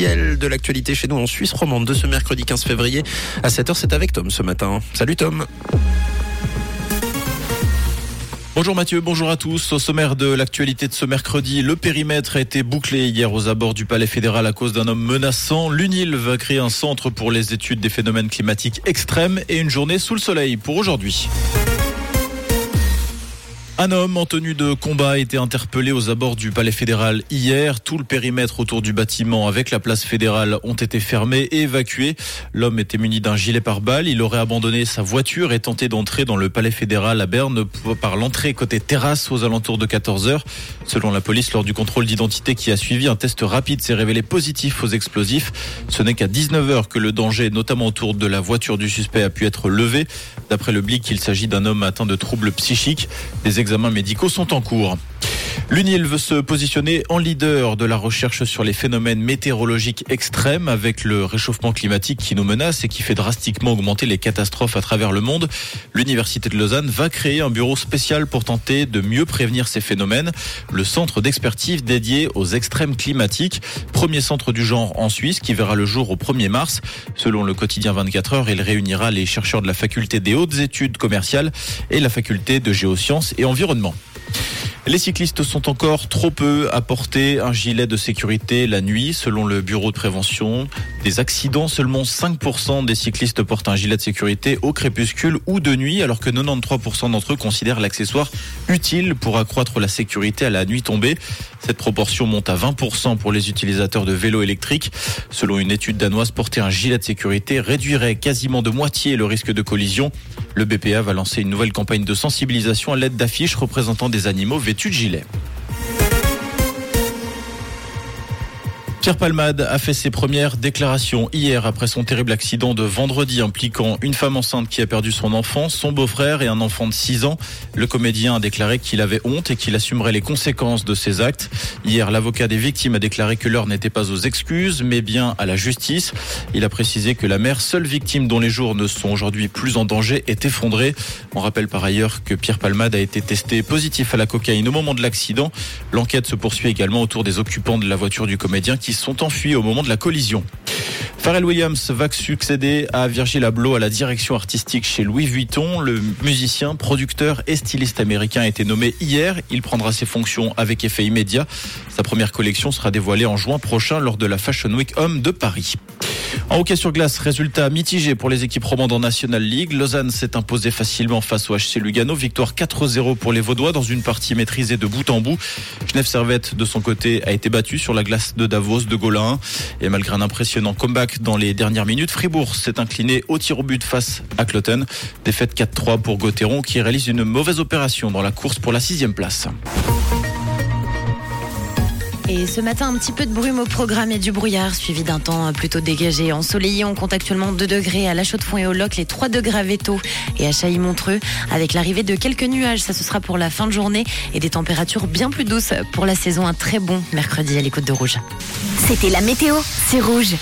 de l'actualité chez nous en Suisse romande de ce mercredi 15 février à 7h. C'est avec Tom ce matin. Salut Tom. Bonjour Mathieu, bonjour à tous. Au sommaire de l'actualité de ce mercredi, le périmètre a été bouclé hier aux abords du Palais fédéral à cause d'un homme menaçant. L'UNIL va créer un centre pour les études des phénomènes climatiques extrêmes et une journée sous le soleil pour aujourd'hui. Un homme en tenue de combat a été interpellé aux abords du palais fédéral hier. Tout le périmètre autour du bâtiment avec la place fédérale ont été fermés et évacués. L'homme était muni d'un gilet pare-balles. Il aurait abandonné sa voiture et tenté d'entrer dans le palais fédéral à Berne par l'entrée côté terrasse aux alentours de 14 heures. Selon la police, lors du contrôle d'identité qui a suivi, un test rapide s'est révélé positif aux explosifs. Ce n'est qu'à 19 heures que le danger, notamment autour de la voiture du suspect, a pu être levé. D'après le BLIC, il s'agit d'un homme atteint de troubles psychiques. Examens médicaux sont en cours. L'UNIL veut se positionner en leader de la recherche sur les phénomènes météorologiques extrêmes avec le réchauffement climatique qui nous menace et qui fait drastiquement augmenter les catastrophes à travers le monde. L'Université de Lausanne va créer un bureau spécial pour tenter de mieux prévenir ces phénomènes. Le centre d'expertise dédié aux extrêmes climatiques, premier centre du genre en Suisse qui verra le jour au 1er mars. Selon le quotidien 24 heures, il réunira les chercheurs de la faculté des hautes études commerciales et la faculté de géosciences et environnement. Les cyclistes sont encore trop peu à porter un gilet de sécurité la nuit. Selon le Bureau de prévention des accidents, seulement 5% des cyclistes portent un gilet de sécurité au crépuscule ou de nuit, alors que 93% d'entre eux considèrent l'accessoire utile pour accroître la sécurité à la nuit tombée. Cette proportion monte à 20% pour les utilisateurs de vélos électriques. Selon une étude danoise, porter un gilet de sécurité réduirait quasiment de moitié le risque de collision. Le BPA va lancer une nouvelle campagne de sensibilisation à l'aide d'affiches représentant des animaux vêtus de gilets. Pierre Palmade a fait ses premières déclarations hier après son terrible accident de vendredi impliquant une femme enceinte qui a perdu son enfant, son beau-frère et un enfant de 6 ans. Le comédien a déclaré qu'il avait honte et qu'il assumerait les conséquences de ses actes. Hier, l'avocat des victimes a déclaré que l'heure n'était pas aux excuses, mais bien à la justice. Il a précisé que la mère, seule victime dont les jours ne sont aujourd'hui plus en danger, est effondrée. On rappelle par ailleurs que Pierre Palmade a été testé positif à la cocaïne au moment de l'accident. L'enquête se poursuit également autour des occupants de la voiture du comédien sont enfuis au moment de la collision. Pharrell Williams va succéder à Virgil Abloh à la direction artistique chez Louis Vuitton. Le musicien, producteur et styliste américain a été nommé hier. Il prendra ses fonctions avec effet immédiat. Sa première collection sera dévoilée en juin prochain lors de la Fashion Week Homme de Paris. En hockey sur glace, résultat mitigé pour les équipes romandes en National League. Lausanne s'est imposé facilement face au HC Lugano. Victoire 4-0 pour les Vaudois dans une partie maîtrisée de bout en bout. Genève Servette, de son côté, a été battu sur la glace de Davos de Golin. Et malgré un impressionnant comeback dans les dernières minutes, Fribourg s'est incliné au tir au but face à Cloten. Défaite 4-3 pour Gauthieron qui réalise une mauvaise opération dans la course pour la sixième place. Et ce matin, un petit peu de brume au programme et du brouillard, suivi d'un temps plutôt dégagé. Ensoleillé, on compte actuellement 2 degrés à La Chaux-de-Fonds et au Loc, les 3 degrés à Véto et à Chailly-Montreux, avec l'arrivée de quelques nuages. Ça, ce sera pour la fin de journée et des températures bien plus douces pour la saison. Un très bon mercredi à l'écoute de Rouge. C'était la météo, c'est Rouge.